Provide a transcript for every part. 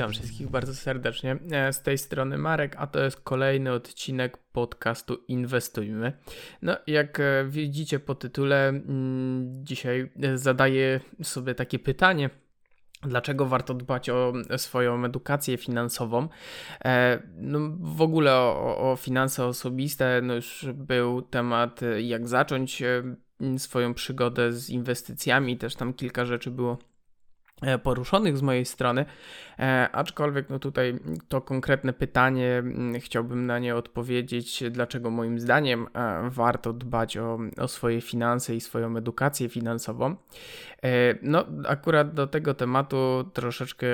Witam wszystkich bardzo serdecznie. E, z tej strony Marek, a to jest kolejny odcinek podcastu Inwestujmy. No, jak e, widzicie po tytule, mm, dzisiaj e, zadaję sobie takie pytanie. Dlaczego warto dbać o swoją edukację finansową? No, w ogóle o, o finanse osobiste no już był temat, jak zacząć swoją przygodę z inwestycjami. Też tam kilka rzeczy było poruszonych z mojej strony, e, aczkolwiek no tutaj to konkretne pytanie, chciałbym na nie odpowiedzieć, dlaczego moim zdaniem e, warto dbać o, o swoje finanse i swoją edukację finansową. No akurat do tego tematu troszeczkę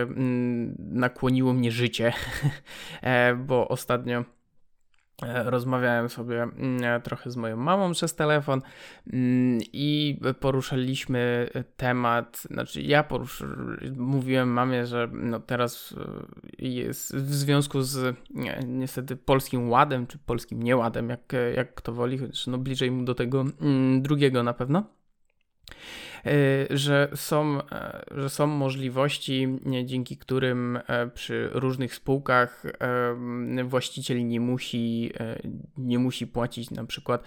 nakłoniło mnie życie, bo ostatnio E, rozmawiałem sobie mm, e, trochę z moją mamą przez telefon mm, i poruszaliśmy temat, znaczy ja mówiłem mamie, że no teraz e, jest w związku z niestety polskim ładem, czy polskim nieładem, jak, jak kto woli, chociaż no bliżej mu do tego mm, drugiego na pewno E, że są, e, że są możliwości, dzięki którym e, przy różnych spółkach właściciel nie musi, nie musi płacić na przykład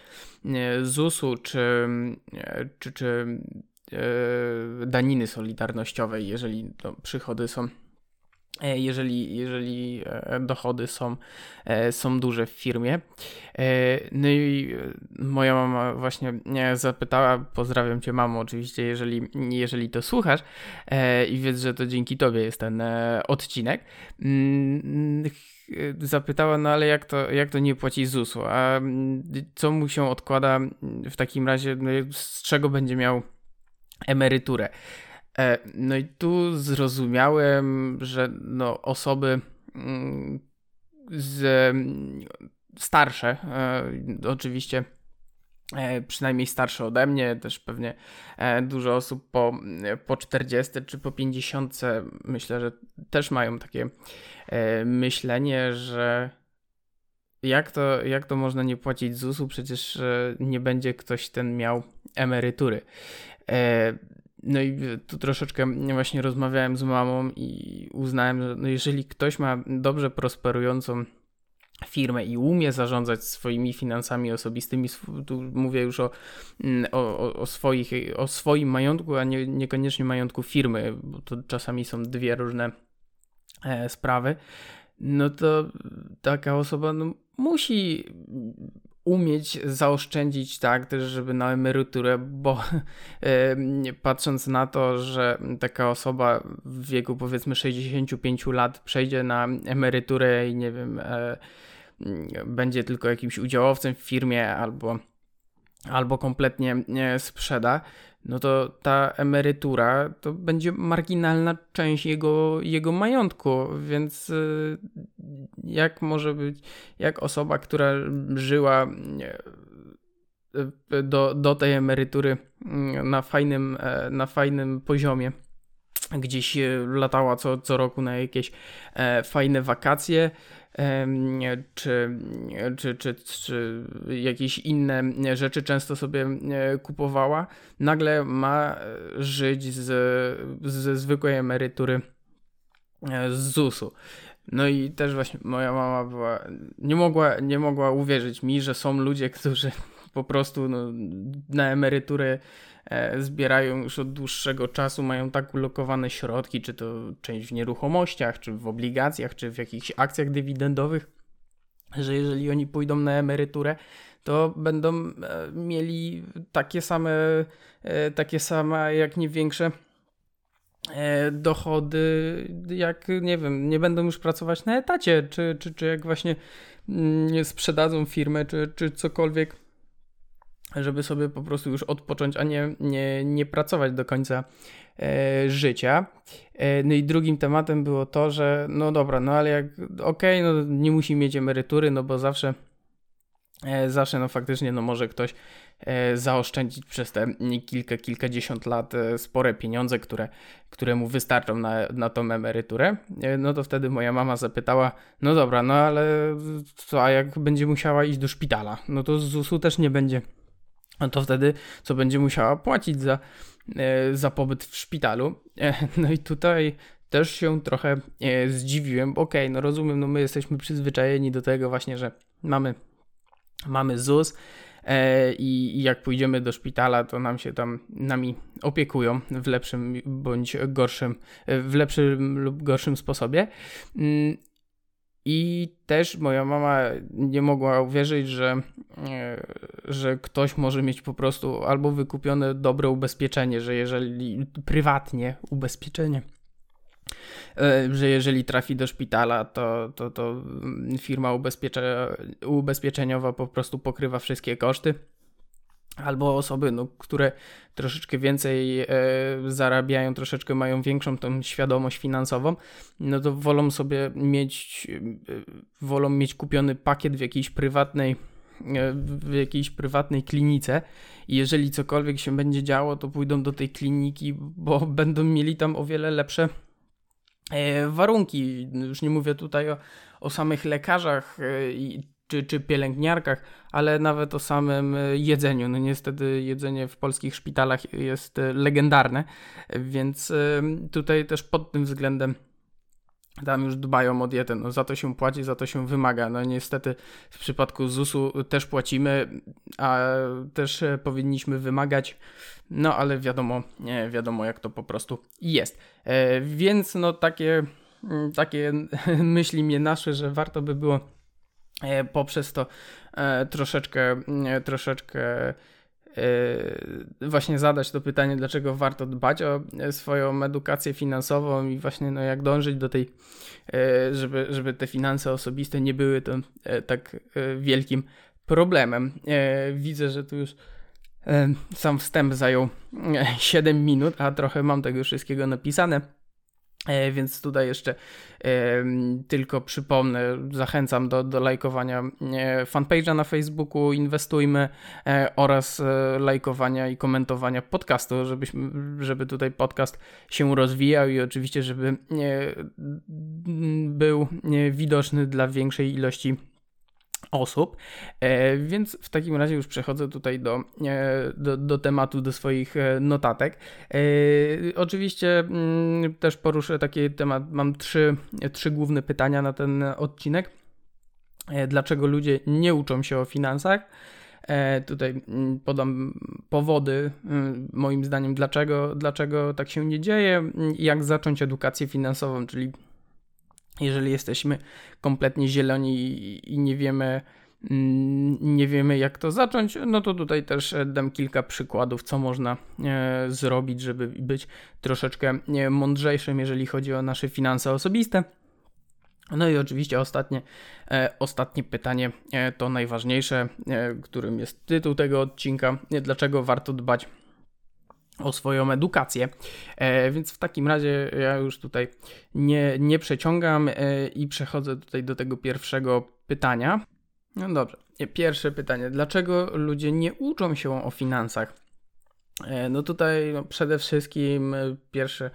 ZUS-u czy, czy, czy daniny solidarnościowej, jeżeli przychody są E, jeżeli, jeżeli e, dochody są, e, są duże w firmie. No i moja mama właśnie zapytała, pozdrawiam cię mamo oczywiście, jeżeli, jeżeli to słuchasz i wiedz, że to dzięki tobie jest ten odcinek. Mm, zapytała, no ale jak to, jak to nie płaci ZUS-u, a co mu się odkłada w takim razie, no, z czego będzie miał emeryturę. E, no i tu zrozumiałem, że no osoby mm, z, mm, starsze, e, oczywiście e, przynajmniej starsze ode mnie, też pewnie dużo osób po, po 40 czy po 50 myślę, że też mają takie myślenie, że jak to, jak to można nie płacić ZUS-u, przecież nie będzie ktoś ten miał emerytury. No i tu troszeczkę właśnie rozmawiałem z mamą i uznałem, że no jeżeli ktoś ma dobrze prosperującą firmę i umie zarządzać swoimi finansami osobistymi, tu mówię już o, mm, o, o, swoich, o swoim majątku, a nie, niekoniecznie majątku firmy, bo to czasami są dwie różne e, sprawy, no to taka osoba no, musi umieć zaoszczędzić tak też, żeby na emeryturę, bo patrząc na to, że taka osoba w wieku powiedzmy 65 lat przejdzie na emeryturę i nie wiem, e, będzie tylko jakimś udziałowcem w firmie albo, albo kompletnie sprzeda, no to ta emerytura to będzie marginalna część jego, jego majątku, więc y, jak może być, jak osoba, która żyła y, do, do tej emerytury mm, na fajnym, e, na fajnym poziomie, gdzieś y, latała co, co roku na jakieś e, fajne wakacje, czy, czy, czy, czy jakieś inne rzeczy często sobie e, kupowała, nagle ma żyć z, ze zwykłej emerytury e, z ZUS-u. No i też właśnie moja mama była, nie mogła, nie mogła uwierzyć mi, że są ludzie, którzy po prostu no, na emeryturę E, zbierają już od dłuższego czasu, mają tak ulokowane środki, czy to część w nieruchomościach, czy w obligacjach, czy w jakichś akcjach dywidendowych, że jeżeli oni pójdą na emeryturę, to będą e, mieli takie same, e, takie same, jak nie większe dochody, jak nie wiem, nie będą już pracować na etacie, czy, czy, czy jak właśnie mm, sprzedadzą firmę, czy, czy cokolwiek żeby sobie po prostu już odpocząć, a nie, nie, nie pracować do końca e, życia. E, no i drugim tematem było to, że no dobra, no ale jak okej, okay, no nie musi mieć emerytury, no bo zawsze e, zawsze no faktycznie no może ktoś e, zaoszczędzić przez te kilka, kilkadziesiąt lat e, spore pieniądze, które, które mu wystarczą na, na tą emeryturę. E, no to wtedy moja mama zapytała, no dobra, no ale co, a jak będzie musiała iść do szpitala? No to z ZUS-u też nie będzie no to wtedy co będzie musiała płacić za, e, za pobyt w szpitalu. E, no i tutaj też się trochę e, zdziwiłem. Okej, okay, no rozumiem, no my jesteśmy przyzwyczajeni do tego właśnie, że mamy, mamy ZUS i, i jak pójdziemy do szpitala, to nam się tam nami opiekują w lepszym bądź gorszym, w lepszym lub gorszym sposobie. I też moja mama nie mogła uwierzyć, że, e, że ktoś może mieć po prostu albo wykupione dobre ubezpieczenie, że jeżeli prywatnie ubezpieczenie, E, że jeżeli trafi do szpitala, to, to, to firma ubezpiecze, ubezpieczeniowa po prostu pokrywa wszystkie koszty. Albo osoby, no, które troszeczkę więcej e, zarabiają, troszeczkę mają większą tą świadomość finansową, no to wolą sobie mieć, e, wolą mieć kupiony pakiet w jakiejś prywatnej e, w jakiejś prywatnej klinice i jeżeli cokolwiek się będzie działo, to pójdą do tej kliniki, bo będą mieli tam o wiele lepsze E, warunki. Już nie mówię tutaj o, o samych lekarzach e, czy, czy pielęgniarkach, ale nawet o samym e, jedzeniu. No niestety jedzenie w polskich szpitalach jest legendarne, więc tutaj też pod tym względem tam już dbają o dietę, no za to się płaci, za to się wymaga. No niestety w przypadku ZUS-u też płacimy, a też powinniśmy wymagać, no ale wiadomo, nie wiadomo jak to po prostu jest. E, więc no takie, mm, takie myśli mnie nasze, że warto by było e, poprzez to e, troszeczkę, mm, troszeczkę właśnie zadać to pytanie, dlaczego warto dbać o swoją edukację finansową i właśnie no, jak dążyć do tej, żeby, żeby te finanse osobiste nie były to tak wielkim problemem. Widzę, że tu już sam wstęp zajął 7 minut, a trochę mam tego wszystkiego napisane. E, więc tutaj jeszcze e, tylko przypomnę, zachęcam do, do lajkowania e, fanpage'a na Facebooku, inwestujmy oraz lajkowania i komentowania podcastu, żebyśmy, żeby tutaj podcast się rozwijał i oczywiście, żeby był widoczny dla większej ilości osób, e, więc w takim razie już przechodzę tutaj do, e, do, do tematu, do swoich e, notatek. Oczywiście mm, też poruszę taki temat, mam trzy, trzy główne pytania na ten odcinek. Dlaczego ludzie nie uczą się o finansach? Tutaj mm, podam powody, mm, moim zdaniem, dlaczego, dlaczego tak się nie dzieje jak zacząć edukację finansową, czyli jeżeli jesteśmy kompletnie zieloni i nie wiemy, mm, nie wiemy jak to zacząć, no to tutaj też dam kilka przykładów, co można e, zrobić, żeby być troszeczkę e, mądrzejszym, jeżeli chodzi o nasze finanse osobiste. No i oczywiście ostatnie, e, ostatnie pytanie, to najważniejsze, którym jest tytuł tego odcinka. Dlaczego warto dbać o swoją edukację. E, więc w takim razie ja już tutaj nie, nie przeciągam e, i przechodzę tutaj do tego pierwszego pytania. No dobrze, pierwsze pytanie. Dlaczego ludzie nie uczą się o finansach? E, no tutaj no przede wszystkim pierwsze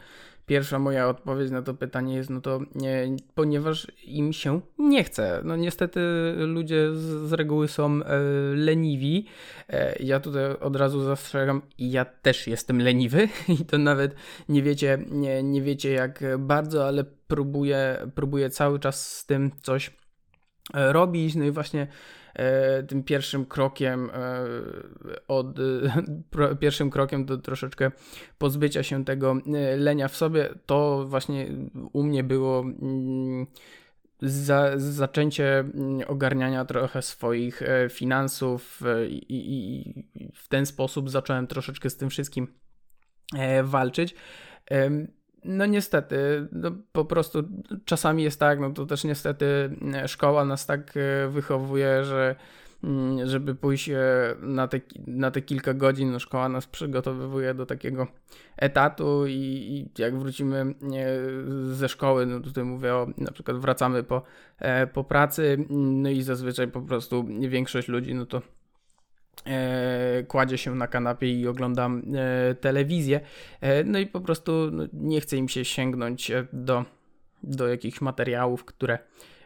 Pierwsza moja odpowiedź na to pytanie jest, no to nie, ponieważ im się nie chce. No niestety ludzie z, z reguły są e, leniwi. E, ja tutaj od razu zastrzegam, ja też jestem leniwy i to nawet nie wiecie, nie, nie wiecie jak bardzo, ale próbuję, próbuję cały czas z tym coś e, robić. No i właśnie E, tym pierwszym krokiem e, od pierwszym krokiem do troszeczkę pozbycia się tego e, lenia w sobie, to właśnie u mnie było mm, za, zaczęcie mm, ogarniania trochę swoich finansów i, i, i, w ten sposób zacząłem troszeczkę z tym wszystkim walczyć. No niestety, no po prostu czasami jest tak, no to też niestety mm, szkoła nas tak e, wychowuje, że mm, żeby pójść e, na te, na te kilka godzin, no szkoła nas przygotowywuje do takiego etatu i, i jak wrócimy ze szkoły, no tutaj mówię o, na przykład wracamy po, e, po pracy, no i zazwyczaj po prostu większość ludzi, no to e, kładzie się na kanapie i oglądam e, telewizję. E, no i po prostu no, nie chce im się sięgnąć e, do, do jakichś materiałów, które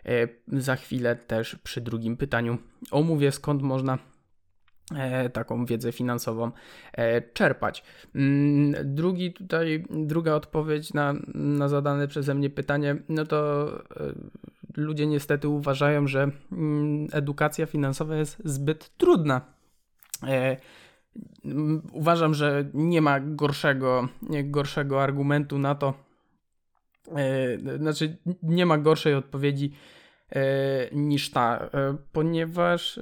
e, za chwilę też przy drugim pytaniu omówię, skąd można taką wiedzę finansową czerpać. Mm, drugi tutaj, druga odpowiedź na, na zadane przeze mnie pytanie, no to ludzie niestety uważają, że mm, edukacja finansowa jest zbyt trudna. Uważam, że nie ma gorszego, gorszego argumentu na to, znaczy nie ma gorszej odpowiedzi niż ta, ponieważ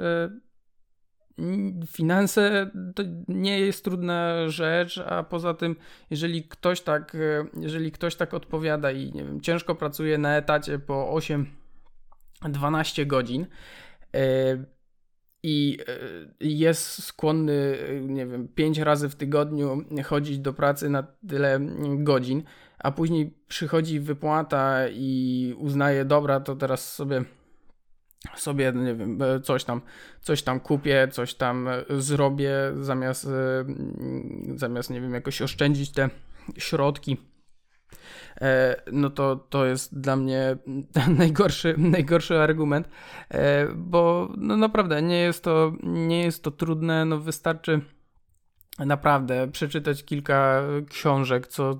finanse to nie jest trudna rzecz, a poza tym, jeżeli ktoś tak, jeżeli ktoś tak odpowiada i nie wiem, ciężko pracuje na etacie po 8-12 godzin e, i e, jest skłonny, nie wiem, 5 razy w tygodniu chodzić do pracy na tyle godzin, a później przychodzi wypłata i uznaje, dobra, to teraz sobie sobie, nie wiem, e, coś tam, coś tam kupię, coś tam e, zrobię, zamiast, e, zamiast, nie wiem, jakoś oszczędzić te środki, no to to jest dla mnie najgorszy, najgorszy argument, bo no naprawdę nie jest to, nie jest to trudne, no wystarczy naprawdę przeczytać kilka książek, co,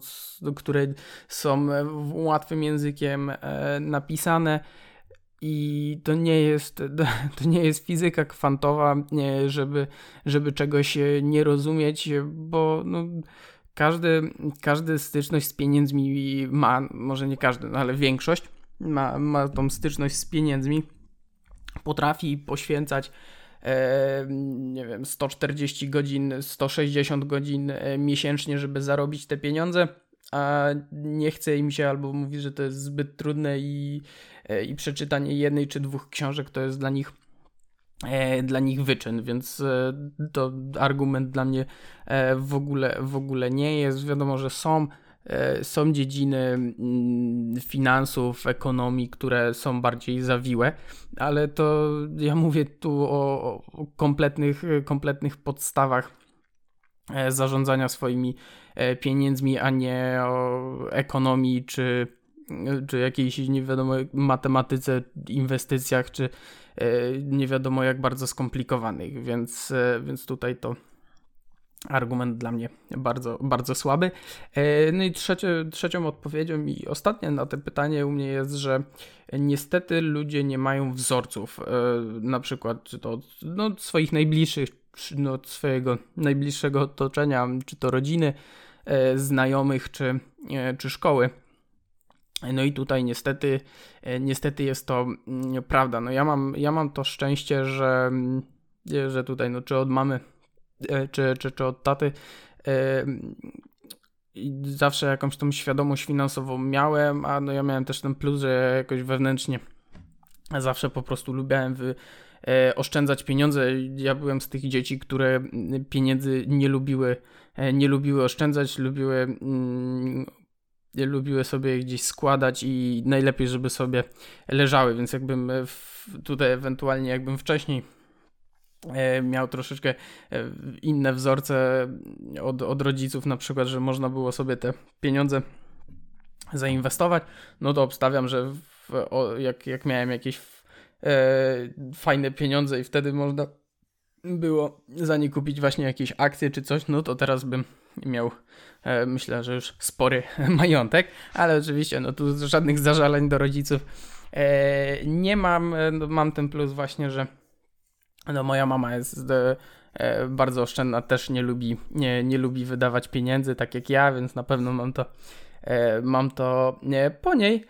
które są łatwym językiem napisane, i to nie jest, to nie jest fizyka kwantowa, żeby, żeby czegoś nie rozumieć, bo no, każdy, każdy styczność z pieniędzmi ma, może nie każdy, no ale większość ma, ma tą styczność z pieniędzmi, potrafi poświęcać e, nie wiem, 140 godzin, 160 godzin e, miesięcznie, żeby zarobić te pieniądze a nie chce im się albo mówi, że to jest zbyt trudne i, e, i przeczytanie jednej czy dwóch książek to jest dla nich dla nich wyczyn, więc e, to argument dla mnie w ogóle, w ogóle nie jest. Wiadomo, że są, są dziedziny mm, finansów, ekonomii, które są bardziej zawiłe, ale to ja mówię tu o, kompletnych, kompletnych podstawach zarządzania swoimi E, pieniędzmi, a nie o ekonomii czy, czy jakiejś nie wiadomo matematyce, inwestycjach, czy e, nie wiadomo jak bardzo skomplikowanych, więc, e, więc tutaj to argument dla mnie bardzo, bardzo słaby. No i trzecie, trzecią odpowiedzią i ostatnia na to pytanie u mnie jest, że niestety ludzie nie mają wzorców, na przykład czy to no, swoich najbliższych, no, swojego najbliższego otoczenia, czy to rodziny, E, znajomych czy, e, czy szkoły. No i tutaj niestety, e, niestety jest to mm, prawda. No ja mam, ja mam to szczęście, że, mm, że tutaj, no czy od mamy, czy, czy, czy od taty, zawsze jakąś tą świadomość finansową miałem, a no ja miałem też ten plus, że jakoś wewnętrznie zawsze po prostu lubiłem wy, oszczędzać pieniądze. Ja byłem z tych dzieci, które mm, pieniędzy nie lubiły E, nie lubiły oszczędzać, lubiły, mm, lubiły sobie gdzieś składać i najlepiej, żeby sobie leżały, więc jakbym w, tutaj ewentualnie jakbym wcześniej e, miał troszeczkę e, inne wzorce od, od rodziców, na przykład, że można było sobie te pieniądze zainwestować, no to obstawiam, że w, o, jak, jak miałem jakieś e, fajne pieniądze i wtedy można było za nie kupić właśnie jakieś akcje czy coś, no to teraz bym miał e, myślę, że już spory majątek, ale oczywiście no tu żadnych zażaleń do rodziców e, nie mam, e, no, mam ten plus właśnie, że no moja mama jest e, e, bardzo oszczędna, też nie lubi, nie, nie lubi wydawać pieniędzy tak jak ja, więc na pewno mam to e, mam to po niej,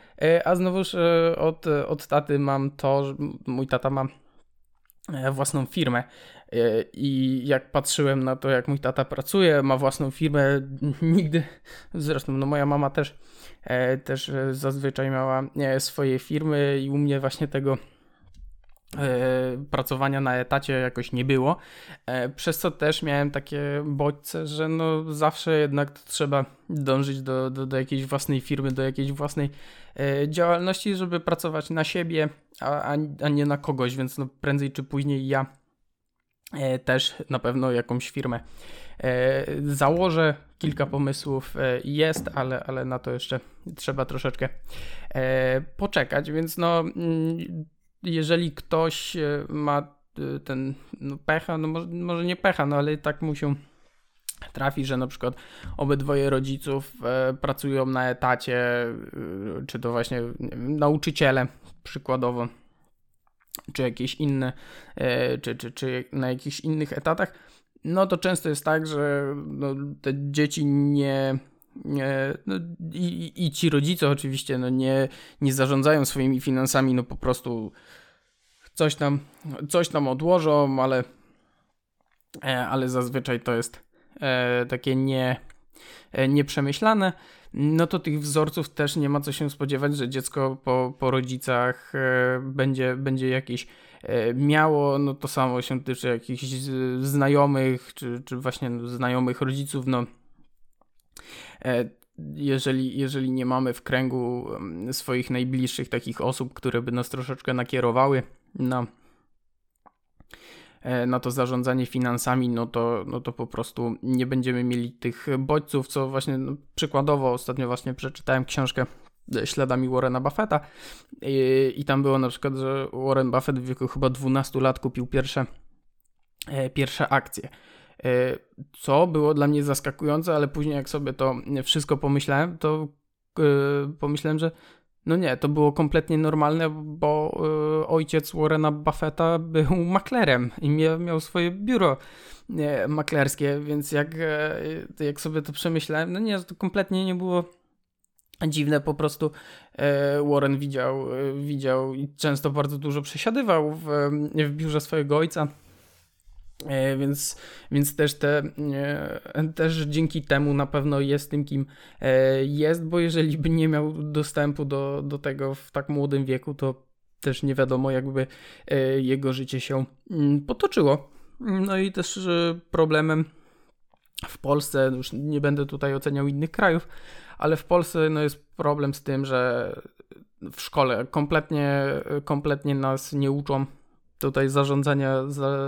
a znowuż od, od taty mam to, że mój tata ma własną firmę. E, I jak patrzyłem na to, jak mój tata pracuje, ma własną firmę, nigdy, zresztą no moja mama też, e, też zazwyczaj miała e, swoje firmy i u mnie właśnie tego pracowania na etacie jakoś nie było, przez co też miałem takie bodźce, że no zawsze jednak trzeba dążyć do, do, do jakiejś własnej firmy, do jakiejś własnej działalności, żeby pracować na siebie, a, a nie na kogoś, więc no prędzej czy później ja E, też na pewno jakąś firmę e, założę. Kilka pomysłów e, jest, ale, ale na to jeszcze trzeba troszeczkę poczekać, więc no, mm, jeżeli ktoś ma ten no pecha, no może, może nie pecha, no ale tak mu się trafi, że na przykład obydwoje rodziców e, pracują na etacie, e, czy to właśnie nauczyciele przykładowo, czy jakieś inne, e, czy, czy, czy na jakichś innych etatach, no to często jest tak, że no, te dzieci nie, nie no, i, i ci rodzice oczywiście no, nie, nie zarządzają swoimi finansami, no po prostu coś tam, coś tam odłożą, ale, ale zazwyczaj to jest e, takie nie, e, nieprzemyślane, no to tych wzorców też nie ma co się spodziewać, że dziecko po, po rodzicach e, będzie, będzie jakieś e, miało, no to samo się tyczy jakichś znajomych, czy, czy właśnie znajomych rodziców, no e, jeżeli, jeżeli nie mamy w kręgu swoich najbliższych takich osób, które by nas troszeczkę nakierowały na E, na to zarządzanie finansami, no to, no to po prostu nie będziemy mieli tych bodźców, co właśnie no, przykładowo ostatnio właśnie przeczytałem książkę śladami Warrena Buffetta i, i tam było na przykład, że Warren Buffett w wieku chyba 12 lat kupił pierwsze, e, pierwsze akcje. E, co było dla mnie zaskakujące, ale później jak sobie to wszystko pomyślałem, to pomyślałem, że no nie, to było kompletnie normalne, bo y, ojciec Warrena Buffetta był maklerem i miał, miał swoje biuro y, maklerskie, więc jak, y, jak sobie to przemyślałem, no nie, to kompletnie nie było dziwne, po prostu Warren widział, widział i często bardzo dużo przesiadywał w, w biurze swojego ojca. E, więc, więc też, te, e, też dzięki temu na pewno jest tym, kim e, jest, bo jeżeli by nie miał dostępu do, do tego w tak młodym wieku, to też nie wiadomo, jakby jego życie się mm, potoczyło. No i też problemem w Polsce, już nie będę tutaj oceniał innych krajów, ale w Polsce no, jest problem z tym, że w szkole kompletnie, kompletnie nas nie uczą tutaj zarządzania za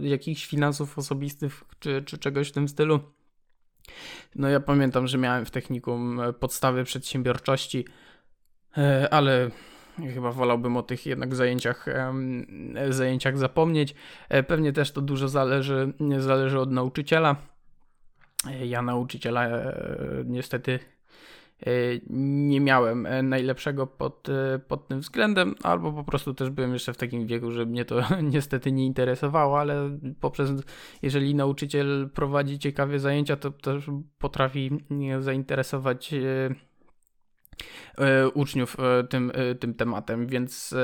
jakichś finansów osobistych czy, czy czegoś w tym stylu. No ja pamiętam, że miałem w technikum e, podstawy przedsiębiorczości, e, ale chyba wolałbym o tych jednak zajęciach, zajęciach zapomnieć. E, pewnie też to dużo zależy, zależy od nauczyciela. Ja nauczyciela niestety nie miałem e, najlepszego pod, e, pod tym względem, albo po prostu też byłem jeszcze w takim wieku, że mnie to niestety nie interesowało, ale poprzez, jeżeli nauczyciel prowadzi ciekawe zajęcia, to też potrafi zainteresować e, uczniów tym, tym tematem, więc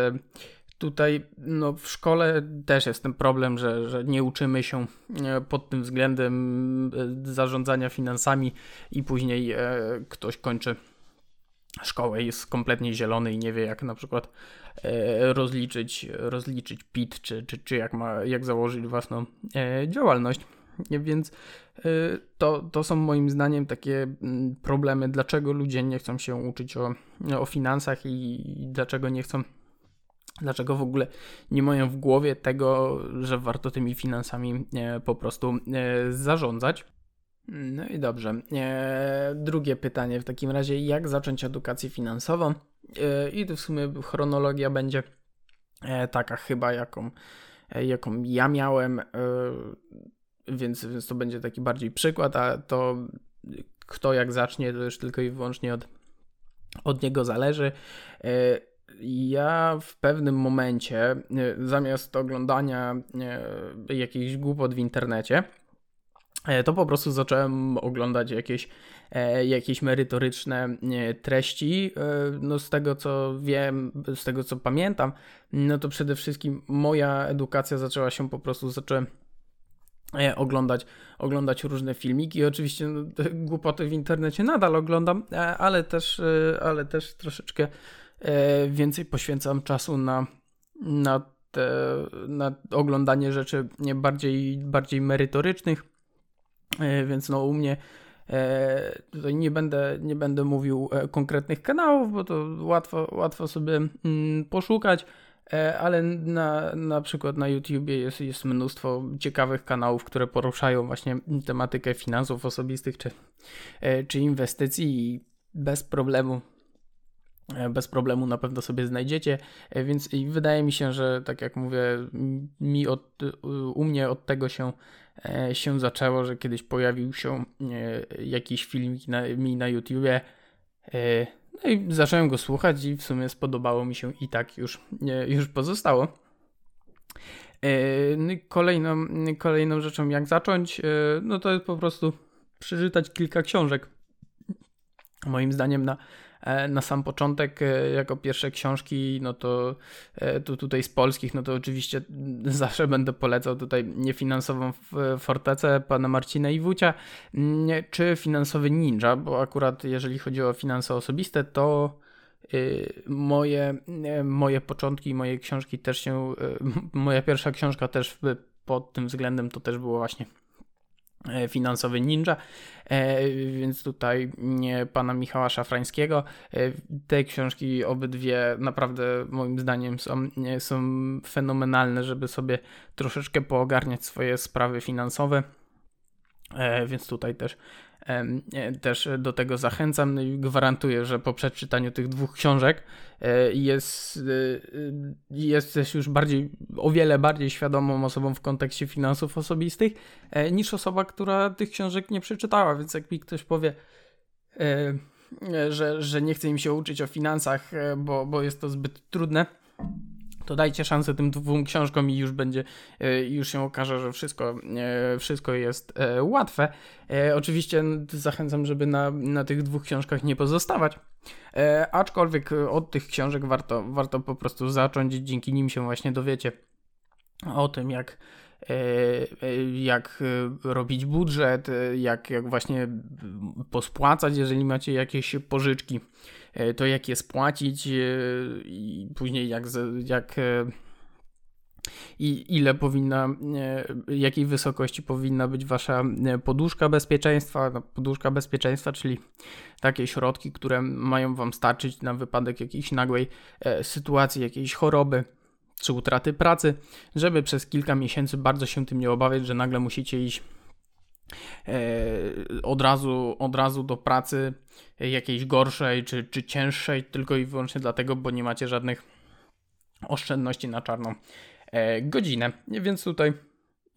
tutaj no, w szkole też jest ten problem, że, że nie uczymy się e, pod tym względem e, zarządzania finansami i później e, ktoś kończy szkołę jest kompletnie zielony i nie wie jak na przykład rozliczyć, rozliczyć PIT, czy, czy, czy jak, ma, jak założyć własną działalność. Więc to, to są moim zdaniem takie mm, problemy, dlaczego ludzie nie chcą się uczyć o, o finansach i dlaczego nie chcą Dlaczego w ogóle nie mają w głowie tego, że warto tymi finansami e, po prostu e, zarządzać? No i dobrze. E, drugie pytanie w takim razie, jak zacząć edukację finansową? I tu w sumie chronologia będzie taka chyba, jaką, jaką ja miałem, więc, więc to będzie taki bardziej przykład, a to kto jak zacznie, to już tylko i wyłącznie od, od niego zależy ja w pewnym momencie, e, zamiast oglądania e, jakichś głupot w internecie, e, to po prostu zacząłem oglądać jakieś, jakieś merytoryczne treści. No z tego co wiem, z tego co pamiętam, no to przede wszystkim moja edukacja zaczęła się po prostu, zacząłem oglądać, oglądać różne filmiki. Oczywiście no, głupoty w internecie nadal oglądam, ale też, ale też troszeczkę E, więcej poświęcam czasu na, na, te, na oglądanie rzeczy bardziej, bardziej merytorycznych, e, więc no u mnie e, tutaj nie będę, nie będę mówił konkretnych kanałów, bo to łatwo, łatwo sobie mm, poszukać, ale na, na przykład na YouTubie jest, jest mnóstwo ciekawych kanałów, które poruszają właśnie tematykę finansów osobistych czy, czy inwestycji i bez problemu bez problemu na pewno sobie znajdziecie, więc wydaje mi się, że tak jak mówię, mi od, u mnie od tego się, się zaczęło, że kiedyś pojawił się jakiś filmik na, mi na YouTubie, no i zacząłem go słuchać i w sumie spodobało mi się i tak już, już pozostało. No kolejną, kolejną rzeczą, jak zacząć, no to jest po prostu przeczytać kilka książek. Moim zdaniem na, e, na sam początek, e, jako pierwsze książki, no to, e, to tutaj z polskich, no to oczywiście zawsze będę polecał tutaj niefinansową fortecę pana Marcina Iwucia, czy finansowy ninja, bo akurat jeżeli chodzi o finanse osobiste, to moje, moje początki, moje książki też się, moja pierwsza książka też pod tym względem to też było właśnie E, finansowy ninja, e, więc tutaj pana Michała Szafrańskiego. E, te książki obydwie naprawdę moim zdaniem są, są fenomenalne, żeby sobie troszeczkę poogarniać swoje sprawy finansowe, więc tutaj też E, też do tego zachęcam i gwarantuję, że po przeczytaniu tych dwóch książek e, jest, e, jesteś już bardziej, o wiele bardziej świadomą osobą w kontekście finansów osobistych niż osoba, która tych książek nie przeczytała, więc jak mi ktoś powie, że, że nie chce im się uczyć o finansach, bo, bo jest to zbyt trudne, to dajcie szansę tym dwóm książkom i już będzie, e, już się okaże, że wszystko, e, wszystko jest e, łatwe. Oczywiście zachęcam, żeby na, na tych dwóch książkach nie pozostawać, aczkolwiek od tych książek warto, warto po prostu zacząć, dzięki nim się właśnie dowiecie o tym, jak jak robić budżet, jak, jak właśnie pospłacać, jeżeli macie jakieś pożyczki, E, to jak je spłacić e, i później jak, jak e, i ile powinna, jakiej wysokości powinna być wasza poduszka bezpieczeństwa. No, poduszka bezpieczeństwa, czyli takie środki, które mają wam starczyć na wypadek jakiejś nagłej sytuacji, jakiejś choroby czy utraty pracy, żeby przez kilka miesięcy bardzo się tym nie obawiać, że nagle musicie iść od razu, od razu do pracy jakiejś gorszej czy, czy cięższej, tylko i wyłącznie dlatego, bo nie macie żadnych oszczędności na czarną e, godzinę. Więc tutaj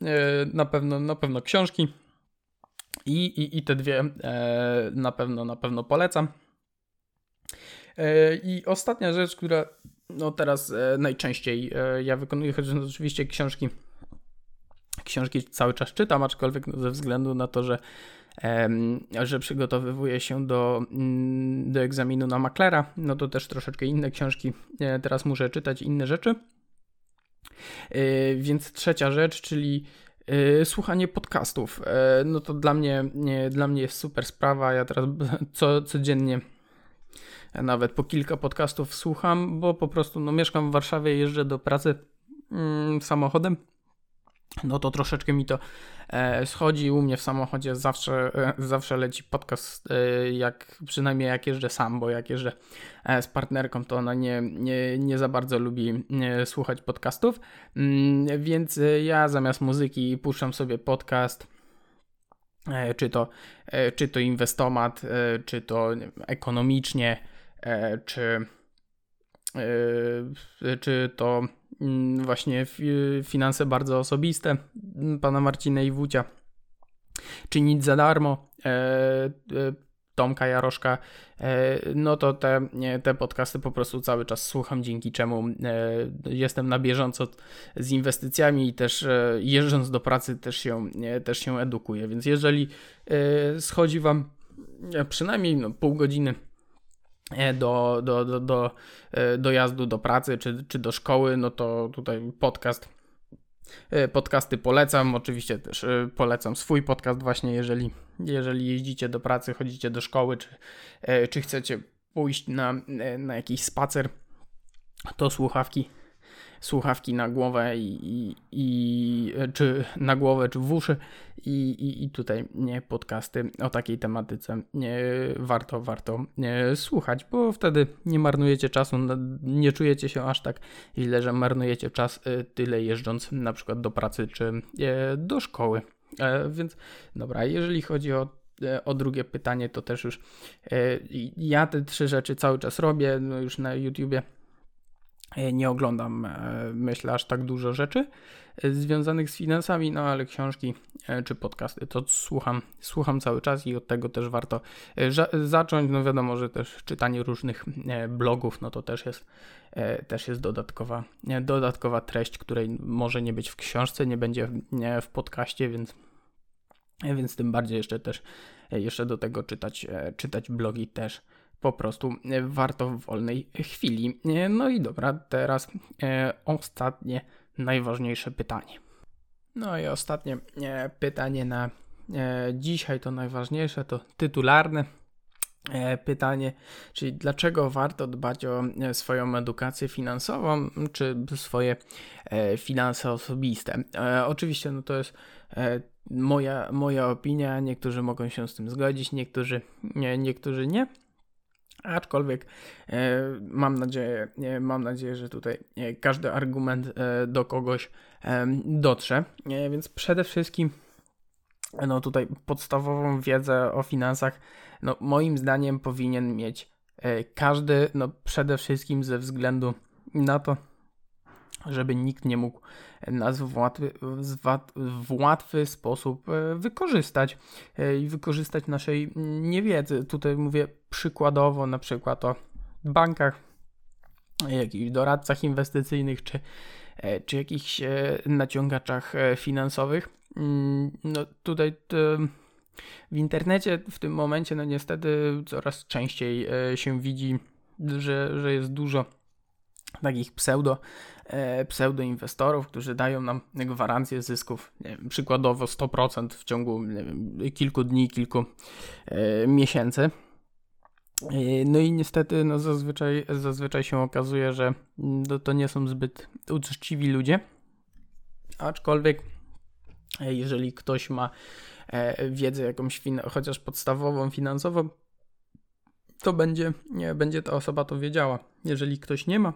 e, na pewno, na pewno książki i, i, i te dwie e, na pewno, na pewno polecam. I ostatnia rzecz, która no teraz najczęściej ja wykonuję, choć oczywiście książki książki cały czas czytam, aczkolwiek no ze względu na to, że że przygotowywuję się do, mm, do egzaminu na maklera, no to też troszeczkę inne książki e, teraz muszę czytać, inne rzeczy. E, więc trzecia rzecz, czyli e, słuchanie podcastów. No to dla mnie, dla mnie jest super sprawa. Ja teraz co, codziennie nawet po kilka podcastów słucham, bo po prostu no, mieszkam w Warszawie, jeżdżę do pracy mm, samochodem no to troszeczkę mi to e, schodzi. U mnie w samochodzie zawsze, e, zawsze leci podcast, e, jak, przynajmniej jak jeżdżę sam, bo jak jeżdżę z partnerką, to ona nie, nie, nie za bardzo lubi słuchać podcastów, mm, więc ja zamiast muzyki puszczam sobie podcast. Czy to, czy to inwestomat, czy to ekonomicznie, czy, czy to Mm, właśnie finanse bardzo osobiste pana Marcina Iwucia, czy nic za darmo, e, e, Tomka Jaroszka, e, no to te, te podcasty po prostu cały czas słucham, dzięki czemu jestem na bieżąco z inwestycjami i też jeżdżąc do pracy też się, też się edukuję. Więc jeżeli schodzi Wam przynajmniej no, pół godziny E, do, do, do, do e, dojazdu do pracy czy, czy do szkoły, no to tutaj podcast. E, podcasty polecam, oczywiście też polecam swój podcast właśnie, jeżeli, jeżeli jeździcie do pracy, chodzicie do szkoły, czy, czy chcecie pójść na, na jakiś spacer, to słuchawki słuchawki na głowę i, i, i czy na głowę, czy w uszy i, i, i tutaj nie podcasty o takiej tematyce nie, warto, warto nie, słuchać, bo wtedy nie marnujecie czasu, nie czujecie się aż tak źle, że marnujecie czas y, tyle jeżdżąc na przykład do pracy czy y, do szkoły. E, więc dobra, jeżeli chodzi o o drugie pytanie, to też już ja te trzy rzeczy cały czas robię, no już na YouTubie nie oglądam, myślę, aż tak dużo rzeczy związanych z finansami, no ale książki czy podcasty to słucham, słucham cały czas i od tego też warto zacząć. No wiadomo, że też czytanie różnych blogów, no to też jest, też jest dodatkowa, dodatkowa treść, której może nie być w książce, nie będzie w podcaście, więc więc tym bardziej jeszcze też jeszcze do tego czytać, czytać blogi też po prostu warto w wolnej chwili. No i dobra, teraz ostatnie, najważniejsze pytanie. No i ostatnie pytanie na dzisiaj, to najważniejsze, to tytularne pytanie, czyli dlaczego warto dbać o swoją edukację finansową, czy swoje finanse osobiste. Oczywiście no to jest moja, moja opinia, niektórzy mogą się z tym zgodzić, niektórzy nie, niektórzy nie. Aczkolwiek e, mam nadzieję, e, mam nadzieję, że tutaj e, każdy argument do kogoś dotrze. Więc przede wszystkim no tutaj podstawową wiedzę o finansach, no moim zdaniem powinien mieć każdy, no przede wszystkim ze względu na to, żeby nikt nie mógł nas w łatwy, w łatwy sposób e, wykorzystać e, i wykorzystać naszej niewiedzy. Tutaj mówię przykładowo na przykład o bankach, jakichś doradcach inwestycyjnych czy, e, czy jakichś naciągaczach finansowych. Mm, no tutaj w internecie w tym momencie, no niestety coraz częściej się widzi, że, że jest dużo takich pseudo, e, pseudoinwestorów, którzy dają nam gwarancję zysków, wiem, przykładowo 100% w ciągu wiem, kilku dni, kilku e, miesięcy. E, no i niestety no zazwyczaj, zazwyczaj się okazuje, że to, to nie są zbyt uczciwi ludzie, aczkolwiek e, jeżeli ktoś ma wiedzę jakąś chociaż podstawową, finansową, to będzie, nie, będzie ta osoba to wiedziała. Jeżeli ktoś nie ma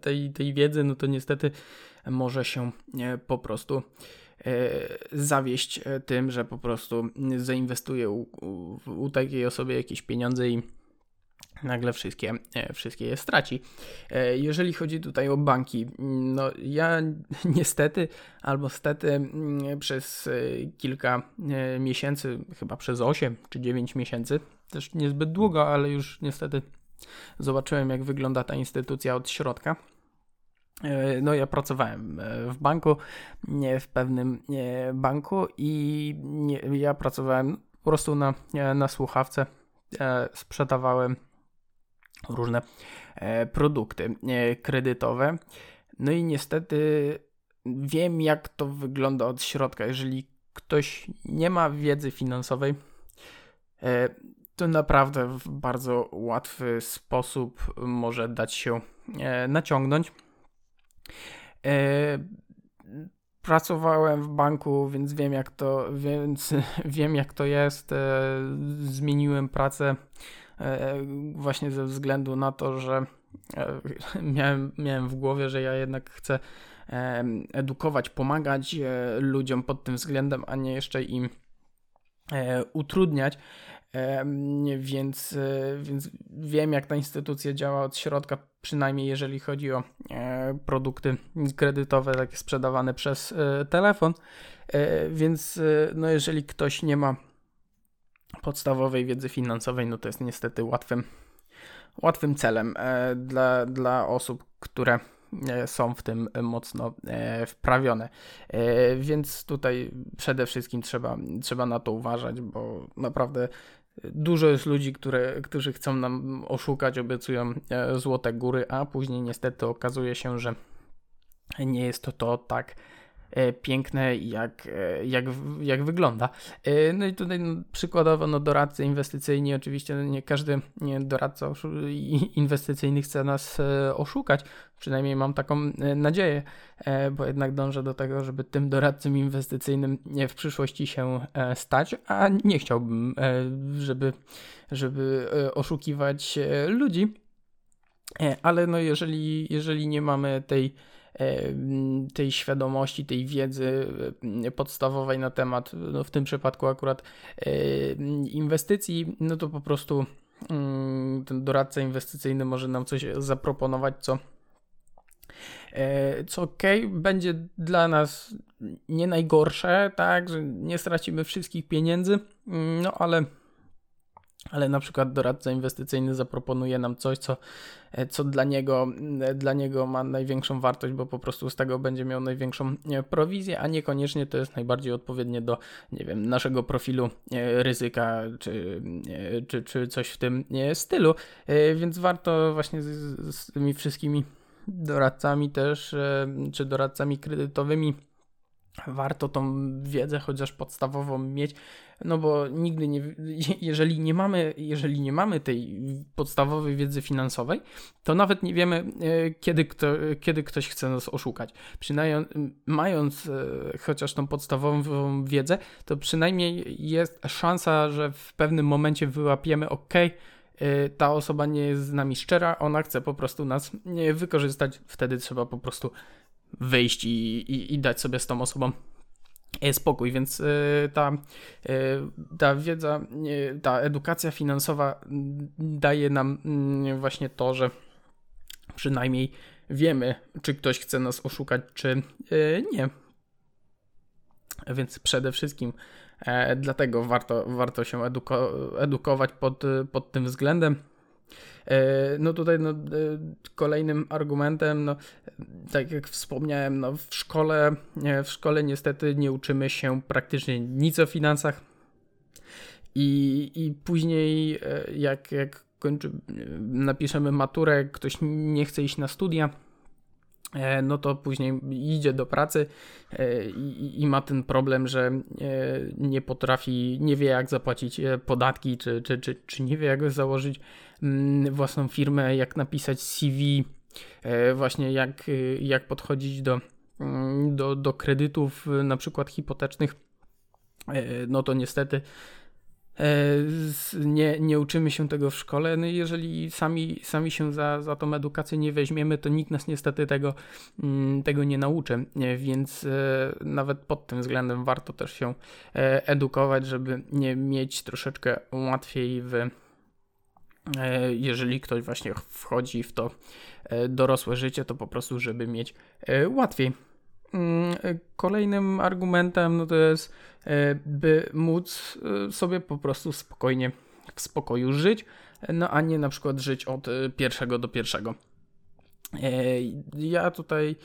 tej, tej wiedzy, no to niestety może się e, po prostu e, zawieść tym, że po prostu zainwestuje u, u, u takiej osoby jakieś pieniądze i nagle wszystkie, wszystkie je straci. Jeżeli chodzi tutaj o banki, no ja niestety albo stety przez kilka miesięcy, chyba przez 8 czy 9 miesięcy, też niezbyt długo, ale już niestety Zobaczyłem, jak wygląda ta instytucja od środka. E, no, ja pracowałem e, w banku, w pewnym banku i ja pracowałem po prostu na, na słuchawce, e, sprzedawałem różne produkty kredytowe. No i niestety wiem, jak to wygląda od środka. Jeżeli ktoś nie ma wiedzy finansowej, to naprawdę w bardzo łatwy sposób może dać się e, naciągnąć. E, pracowałem w banku, więc wiem jak to, więc wiem jak to jest. E, zmieniłem pracę właśnie ze względu na to, że miałem, miałem w głowie, że ja jednak chcę edukować, pomagać ludziom pod tym względem, a nie jeszcze im utrudniać. Więc, e, więc wiem, jak ta instytucja działa od środka, przynajmniej jeżeli chodzi o e, produkty kredytowe, takie sprzedawane przez e, telefon. Więc no, jeżeli ktoś nie ma podstawowej wiedzy finansowej, no to jest niestety łatwym, łatwym celem dla, dla osób, które są w tym mocno wprawione. Więc tutaj przede wszystkim trzeba, trzeba na to uważać, bo naprawdę Dużo jest ludzi, które, którzy chcą nam oszukać, obiecują e, złote góry, a później niestety okazuje się, że nie jest to, to tak piękne, jak, e, jak, jak wygląda. E, no i tutaj no, przykładowo no, doradcy inwestycyjni, oczywiście no, nie każdy doradca inwestycyjny chce nas oszukać, przynajmniej mam taką nadzieję, bo jednak dążę do tego, żeby tym doradcom inwestycyjnym w przyszłości się stać, a nie chciałbym, żeby, żeby oszukiwać ludzi. Ale no jeżeli, jeżeli nie mamy tej tej świadomości, tej wiedzy podstawowej na temat, no w tym przypadku akurat inwestycji, no to po prostu mm, ten doradca inwestycyjny może nam coś zaproponować, co co ok, będzie dla nas nie najgorsze, tak, że nie stracimy wszystkich pieniędzy, no ale ale na przykład doradca inwestycyjny zaproponuje nam coś, co, e, co dla, niego, e, dla niego ma największą wartość, bo po prostu z tego będzie miał największą e, prowizję, a niekoniecznie to jest najbardziej odpowiednie do, nie wiem, naszego profilu ryzyka, czy, czy, czy coś w tym stylu, więc warto właśnie z, z tymi wszystkimi doradcami też, czy doradcami kredytowymi warto tą wiedzę chociaż podstawową mieć, no bo nigdy nie, jeżeli nie mamy, jeżeli nie mamy tej podstawowej wiedzy finansowej, to nawet nie wiemy, e, kiedy, kto, kiedy ktoś chce nas oszukać. Przynajmniej mając e, chociaż tą podstawową wiedzę, to przynajmniej jest szansa, że w pewnym momencie wyłapiemy, ok, e, ta osoba nie jest z nami szczera, ona chce po prostu nas wykorzystać, wtedy trzeba po prostu wyjść i, i, i dać sobie z tą osobą e, spokój, więc e, ta, e, ta wiedza, ta edukacja finansowa daje nam mm, właśnie to, że przynajmniej wiemy, czy ktoś chce nas oszukać, czy nie. Więc przede wszystkim dlatego warto, warto się eduko edukować pod, pod tym względem. E, no tutaj no, e, kolejnym argumentem, no, tak jak wspomniałem, no, w szkole, w szkole niestety nie uczymy się praktycznie nic o finansach. I, i później e, jak, jak kończy, napiszemy maturę, ktoś nie chce iść na studia, no to później idzie do pracy i, i, ma ten problem, że nie potrafi, nie wie jak zapłacić podatki, czy, czy, czy, czy nie wie jak założyć Mm, własną firmę, jak napisać CV, e, właśnie jak, jak podchodzić do, mm, do, do kredytów, na przykład hipotecznych, e, no to niestety e, nie, nie uczymy się tego w szkole. No jeżeli sami, sami się za, za tą edukację nie weźmiemy, to nikt nas niestety tego, mm, tego nie nauczy. Więc nawet pod tym względem warto też się edukować, żeby nie mieć troszeczkę łatwiej w E, jeżeli ktoś właśnie wchodzi w to e, dorosłe życie, to po prostu, żeby mieć e, łatwiej. Mm, kolejnym argumentem no to jest, by móc sobie po prostu spokojnie, w spokoju żyć, no a nie na przykład żyć od pierwszego do pierwszego. Ja tutaj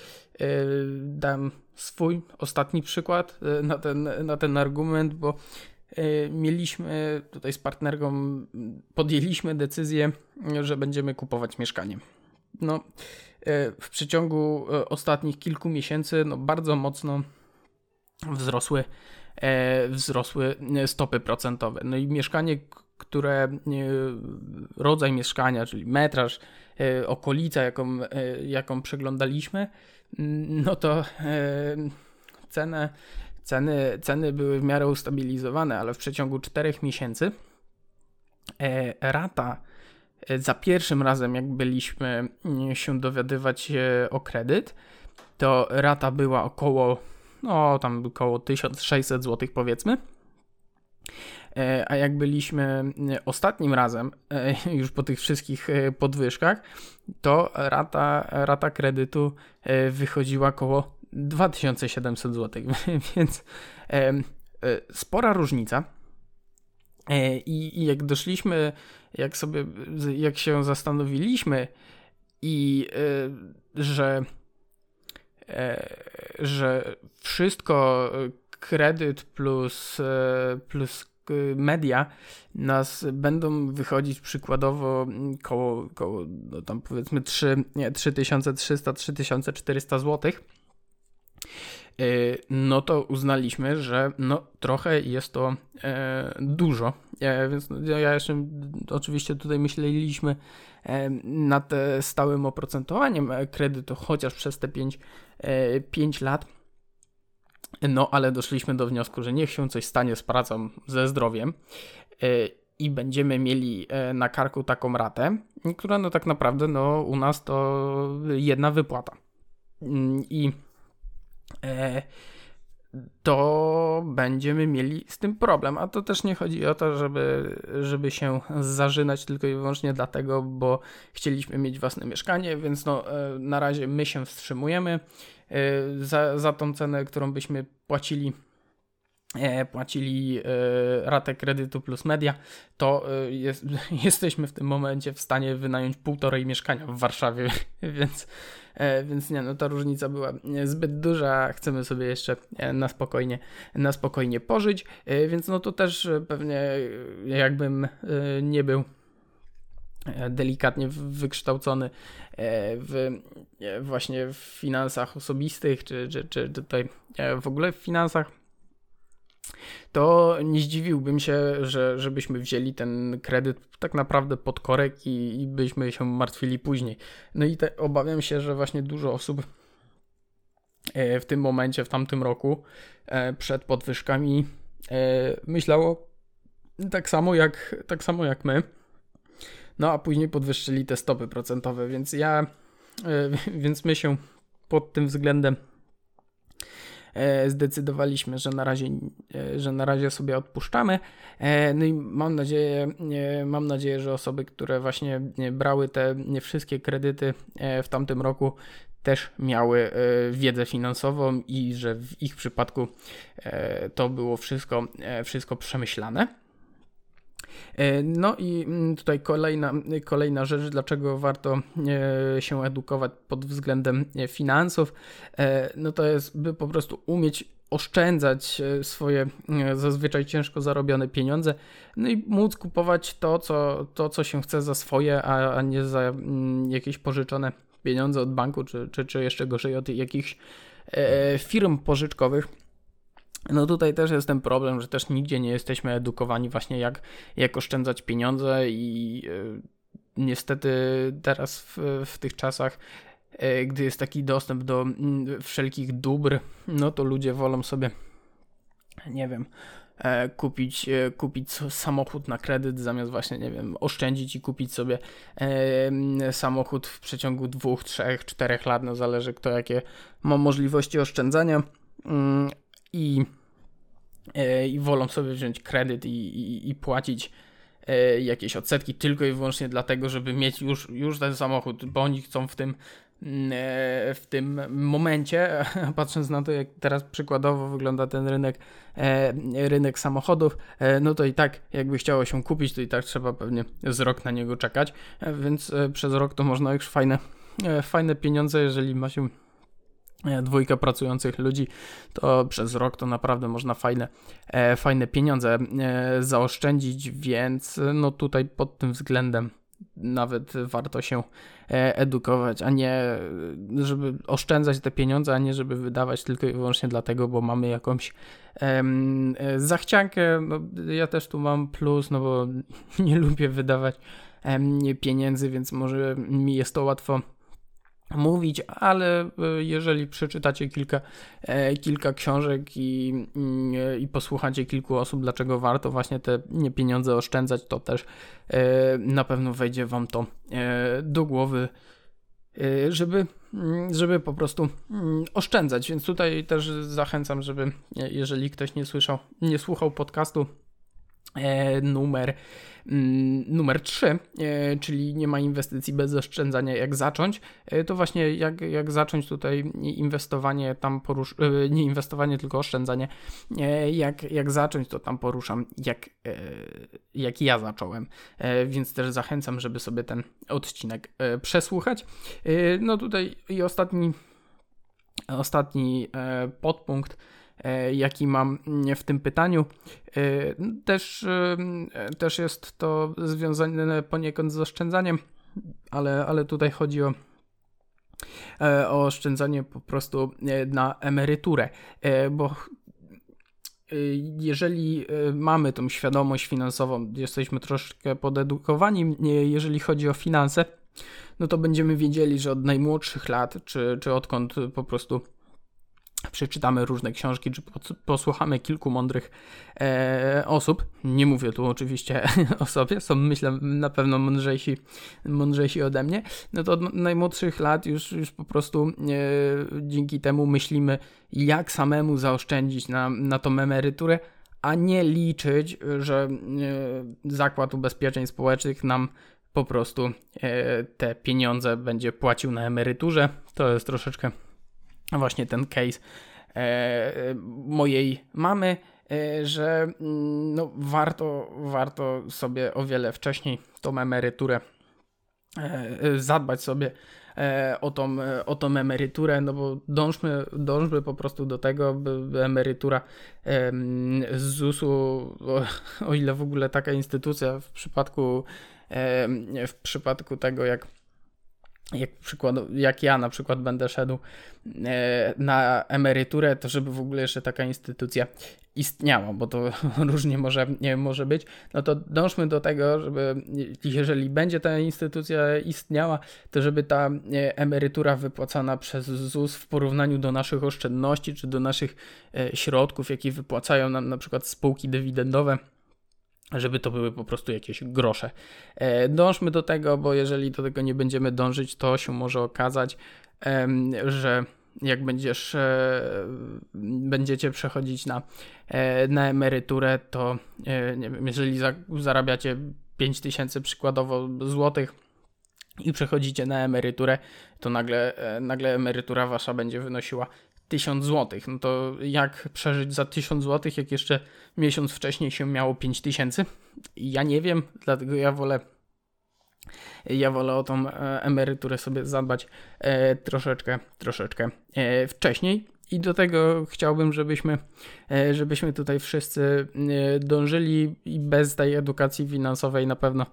dam swój ostatni przykład na ten, na ten argument, bo mieliśmy tutaj z partnerką, podjęliśmy decyzję, że będziemy kupować mieszkanie. No, w przeciągu e, ostatnich kilku miesięcy no, bardzo mocno wzrosły, wzrosły stopy procentowe. No i mieszkanie, które rodzaj mieszkania, czyli metraż, okolica, jaką, jaką przeglądaliśmy, no to cenę Ceny, ceny były w miarę ustabilizowane, ale w przeciągu 4 miesięcy e, rata e, za pierwszym razem, jak byliśmy mm, się dowiadywać o kredyt, to rata była około, no tam około 1600 zł powiedzmy. E, a jak byliśmy mm, ostatnim razem, już po tych wszystkich podwyżkach, to rata, rata kredytu wychodziła około 2700 zł, więc e, spora różnica. E, I, I, jak doszliśmy, jak sobie, jak się zastanowiliśmy i e, że, że wszystko kredyt plus, plus media nas będą wychodzić przykładowo koło, koło no tam powiedzmy 3, 3300-3400 złotych E, no to uznaliśmy, że no trochę jest to e, dużo. E, więc no, ja jeszcze oczywiście tutaj myśleliśmy e, nad stałym oprocentowaniem kredytu, chociaż przez te 5, 5 e, lat. No, ale doszliśmy do wniosku, że niech się coś stanie z pracą, ze zdrowiem i będziemy mieli na karku taką ratę, która no tak naprawdę no u nas to jedna wypłata. mm, i to będziemy mieli z tym problem. A to też nie chodzi o to, żeby, żeby się zażynać tylko i wyłącznie dlatego, bo chcieliśmy mieć własne mieszkanie, więc no, na razie my się wstrzymujemy za, za tą cenę, którą byśmy płacili E, płacili e, ratę kredytu plus media, to e, jest, jesteśmy w tym momencie w stanie wynająć półtorej mieszkania w Warszawie, więc, więc nie, no ta różnica była zbyt duża, chcemy sobie jeszcze na spokojnie, na spokojnie pożyć, więc no to też pewnie jakbym nie był delikatnie wykształcony w, właśnie w finansach osobistych, czy, czy, czy tutaj w ogóle w finansach to nie zdziwiłbym się, że żebyśmy wzięli ten kredyt tak naprawdę pod korek i, i byśmy się martwili później. No i te, obawiam się, że właśnie dużo osób e, w tym momencie, w tamtym roku, e, przed podwyżkami e, myślało tak samo jak, tak samo jak my. No a później podwyższyli te stopy procentowe, więc ja, więc my się pod tym względem zdecydowaliśmy, że na razie, e, że na razie sobie odpuszczamy. E, no i mam nadzieję, mam nadzieję, że osoby, które właśnie brały te wszystkie kredyty w tamtym roku, też miały wiedzę finansową i że w ich przypadku to było wszystko, wszystko przemyślane. E, no i mm, tutaj kolejna, kolejna rzecz, dlaczego warto e, się edukować pod względem e, finansów, no to jest, by po prostu umieć oszczędzać swoje zazwyczaj ciężko zarobione pieniądze, no i móc kupować to, co, to, co się chce za swoje, a, a nie za mm, jakieś pożyczone pieniądze od banku, czy, czy, czy jeszcze gorzej od jakichś firm pożyczkowych. No tutaj też jest ten problem, że też nigdzie nie jesteśmy edukowani właśnie jak, jak oszczędzać pieniądze i yy, niestety teraz w, w tych czasach yy, gdy jest taki dostęp do wszelkich dóbr, no to ludzie wolą sobie nie wiem, e, kupić, e, kupić samochód na kredyt, zamiast właśnie, nie wiem, oszczędzić i kupić sobie e, samochód w przeciągu dwóch, trzech, czterech lat, no zależy kto jakie ma możliwości oszczędzania. I, e, i wolą sobie wziąć kredyt i, i, i płacić e, jakieś odsetki tylko i wyłącznie dlatego, żeby mieć już, już ten samochód, bo oni chcą w tym mm, e, w tym momencie, patrząc na to, jak teraz przykładowo wygląda ten rynek, rynek samochodów, no to i tak jakby chciało się kupić, to i tak trzeba pewnie z rok na niego czekać, więc przez rok to można już fajne, fajne pieniądze, jeżeli ma się E, dwójka pracujących ludzi, to przez rok to naprawdę można fajne, e, fajne pieniądze e, zaoszczędzić, więc no tutaj pod tym względem nawet warto się edukować, a nie żeby oszczędzać te pieniądze, a nie żeby wydawać tylko i wyłącznie dlatego, bo mamy jakąś em, zachciankę. No, ja też tu mam plus, no bo nie lubię wydawać em, pieniędzy, więc może mi jest to łatwo mówić, ale e, jeżeli przeczytacie kilka, e, kilka książek i, i posłuchacie kilku osób, dlaczego warto właśnie te pieniądze oszczędzać, to też e, na pewno wejdzie Wam to do głowy, żeby, mm, żeby po prostu mm, oszczędzać. Więc tutaj też zachęcam, żeby jeżeli ktoś nie słyszał, nie słuchał podcastu numer Mm, numer 3, e, czyli nie ma inwestycji bez oszczędzania, jak zacząć, e, to właśnie jak, jak zacząć tutaj inwestowanie, tam porusz, e, nie inwestowanie, tylko oszczędzanie, jak, jak zacząć, to tam poruszam, jak, jak ja zacząłem, więc też zachęcam, żeby sobie ten odcinek przesłuchać. No tutaj i ostatni, ostatni podpunkt, E, jaki mam w tym pytaniu. E, też, e, też jest to związane poniekąd z oszczędzaniem, ale, ale tutaj chodzi o o oszczędzanie po prostu na emeryturę, bo jeżeli mamy tą świadomość finansową, jesteśmy troszkę podedukowani, jeżeli chodzi o finanse, no to będziemy wiedzieli, że od najmłodszych lat, czy, czy odkąd po prostu przeczytamy różne książki, czy posłuchamy kilku mądrych e, osób. Nie mówię tu oczywiście o sobie, są myślę na pewno mądrzejsi, mądrzejsi ode mnie. No to od najmłodszych lat już, już po prostu e, dzięki temu myślimy, jak samemu zaoszczędzić na, na tą emeryturę, a nie liczyć, że e, zakład ubezpieczeń społecznych nam po prostu e, te pieniądze będzie płacił na emeryturze. To jest troszeczkę właśnie ten case e, mojej mamy, e, że mm, no, warto, warto sobie o wiele wcześniej tą emeryturę e, zadbać sobie o tą, o tą emeryturę, no bo dążmy, dążmy po prostu do tego, by emerytura z ZUS-u, o, o ile w ogóle taka instytucja w przypadku, w przypadku tego, jak jak, przykład, jak ja na przykład będę szedł e, na emeryturę, to żeby w ogóle jeszcze taka instytucja istniała, bo to różnie może, nie, może być, no to dążmy do tego, żeby jeżeli będzie ta instytucja istniała, to żeby ta e, emerytura wypłacana przez ZUS w porównaniu do naszych oszczędności czy do naszych e, środków, jakie wypłacają nam na przykład spółki dywidendowe, żeby to były po prostu jakieś grosze. E, dążmy do tego, bo jeżeli do tego nie będziemy dążyć, to się może okazać, że jak będziesz, e, będziecie przechodzić na, e, na emeryturę, to nie wiem, jeżeli zarabiacie 5000 przykładowo złotych i przechodzicie na emeryturę, to nagle, nagle emerytura wasza będzie wynosiła 1000 zł. No to jak przeżyć za 1000 zł, jak jeszcze miesiąc wcześniej się miało 5000? Ja nie wiem, dlatego ja wolę ja wolę o tą e, emeryturę sobie zadbać e, troszeczkę, troszeczkę e, wcześniej. I do tego chciałbym, żebyśmy, żebyśmy tutaj wszyscy dążyli i bez tej edukacji finansowej na pewno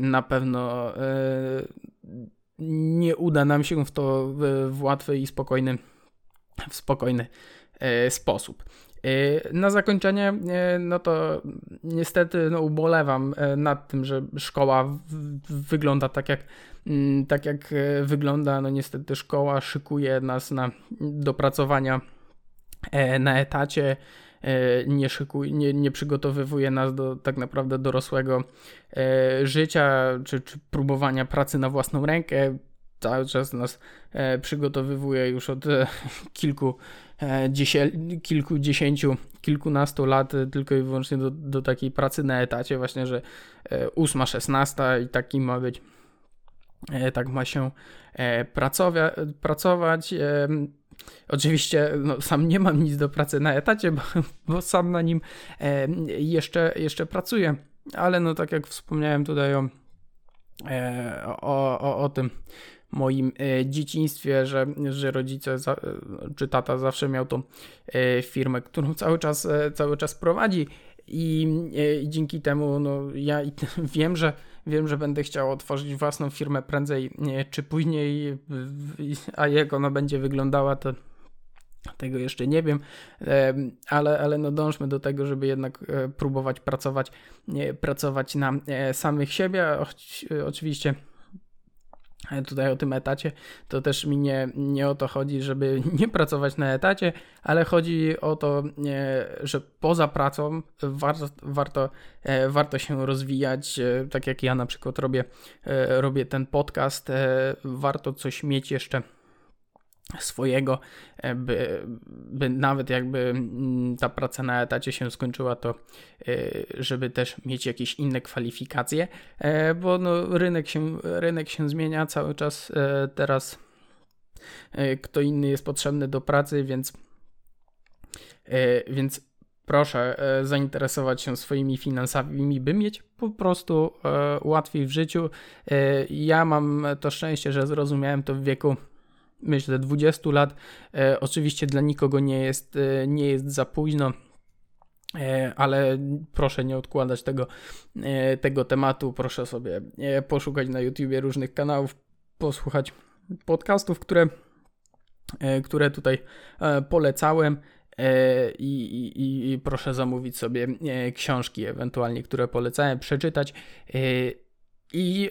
na pewno nie uda nam się w to w łatwy i spokojny w spokojny e, sposób. E, na zakończenie, e, no to niestety no, ubolewam nad tym, że szkoła wygląda tak jak, mm, tak jak wygląda. No niestety szkoła szykuje nas na dopracowania na etacie, nie, szykuje, nie, nie przygotowywuje nas do tak naprawdę dorosłego życia, czy, czy próbowania pracy na własną rękę cały czas nas e, przygotowywuje już od e, kilku, e, kilkudziesięciu, kilkunastu lat tylko i wyłącznie do, do takiej pracy na etacie, właśnie, że ósma, szesnasta i taki ma być, tak ma się pracować. pracować. Oczywiście no, sam nie mam nic do pracy na etacie, bo, bo sam na nim jeszcze, jeszcze pracuję, ale no tak jak wspomniałem tutaj o, o, o, o tym, moim e, dzieciństwie, że, że rodzice za, e, czy tata zawsze miał tą e, firmę, którą cały czas, cały czas prowadzi. I, I, dzięki temu no, ja wiem, że wiem, że będę chciał otworzyć własną firmę prędzej czy później, a jak ona będzie wyglądała, to tego jeszcze nie wiem, ale, ale no dążmy do tego, żeby jednak próbować pracować, pracować na samych siebie. Oczywiście tutaj o tym etacie, to też mi nie, nie o to chodzi, żeby nie pracować na etacie, ale chodzi o to, że poza pracą warto, warto, e, warto się rozwijać, e, tak jak ja na przykład robię, e, robię ten podcast, warto coś mieć jeszcze swojego, e, by, by nawet jakby mm, ta praca na etacie się skończyła, to e, żeby też mieć jakieś inne kwalifikacje, e, bo no, rynek, się, rynek się zmienia cały czas teraz. Kto inny jest potrzebny do pracy, więc, więc proszę zainteresować się swoimi finansami, by mieć po prostu łatwiej w życiu. Ja mam to szczęście, że zrozumiałem to w wieku myślę 20 lat. E, oczywiście dla nikogo nie jest, e, nie jest za późno. E, ale proszę nie odkładać tego, tego tematu. Proszę sobie poszukać na YouTubie różnych kanałów, posłuchać podcastów, które, które tutaj polecałem. I, i, I, proszę zamówić sobie książki, ewentualnie, które polecałem, przeczytać. I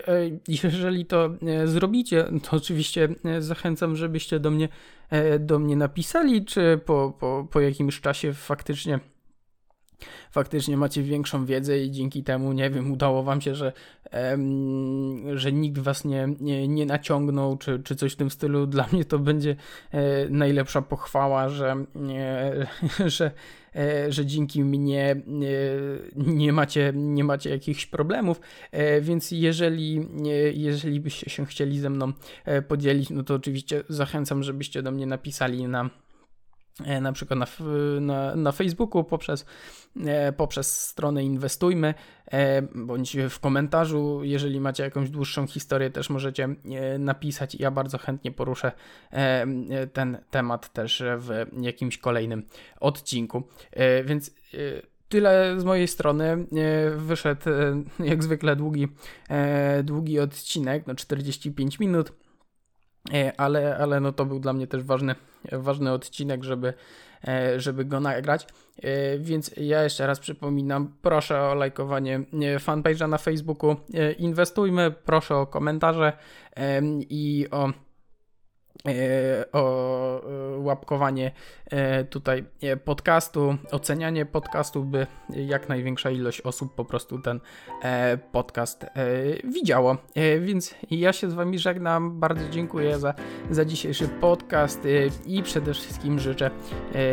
jeżeli to zrobicie, to oczywiście zachęcam, żebyście do mnie, do mnie napisali, czy po, po, po jakimś czasie faktycznie faktycznie macie większą wiedzę i dzięki temu, nie wiem, udało wam się, że, że nikt was nie, nie, nie naciągnął, czy, czy coś w tym stylu. Dla mnie to będzie e, najlepsza pochwała, że, e, że, e, że dzięki mnie e, nie macie, nie macie jakichś problemów, e, więc jeżeli, jeżeli byście się chcieli ze mną e, podzielić, no to oczywiście zachęcam, żebyście do mnie napisali na E, na przykład na, na, na Facebooku poprzez, e, poprzez stronę Inwestujmy, e, bądź w komentarzu, jeżeli macie jakąś dłuższą historię, też możecie napisać. Ja bardzo chętnie poruszę ten temat też w jakimś kolejnym odcinku. Więc tyle z mojej strony. Wyszedł jak zwykle długi, długi odcinek, no 45 minut. Ale, ale no to był dla mnie też ważny ważny odcinek, żeby, e, żeby go nagrać. E, więc ja jeszcze raz przypominam, proszę o lajkowanie e, fanpage'a na Facebooku, inwestujmy, proszę o komentarze i o o e, łapkowanie e, tutaj podcastu, ocenianie podcastu, by jak największa ilość osób po prostu ten podcast widziało. Więc ja się z Wami żegnam, bardzo dziękuję za, za dzisiejszy podcast i przede wszystkim życzę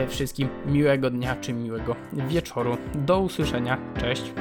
wszystkim miłego dnia czy miłego wieczoru. Do usłyszenia, cześć.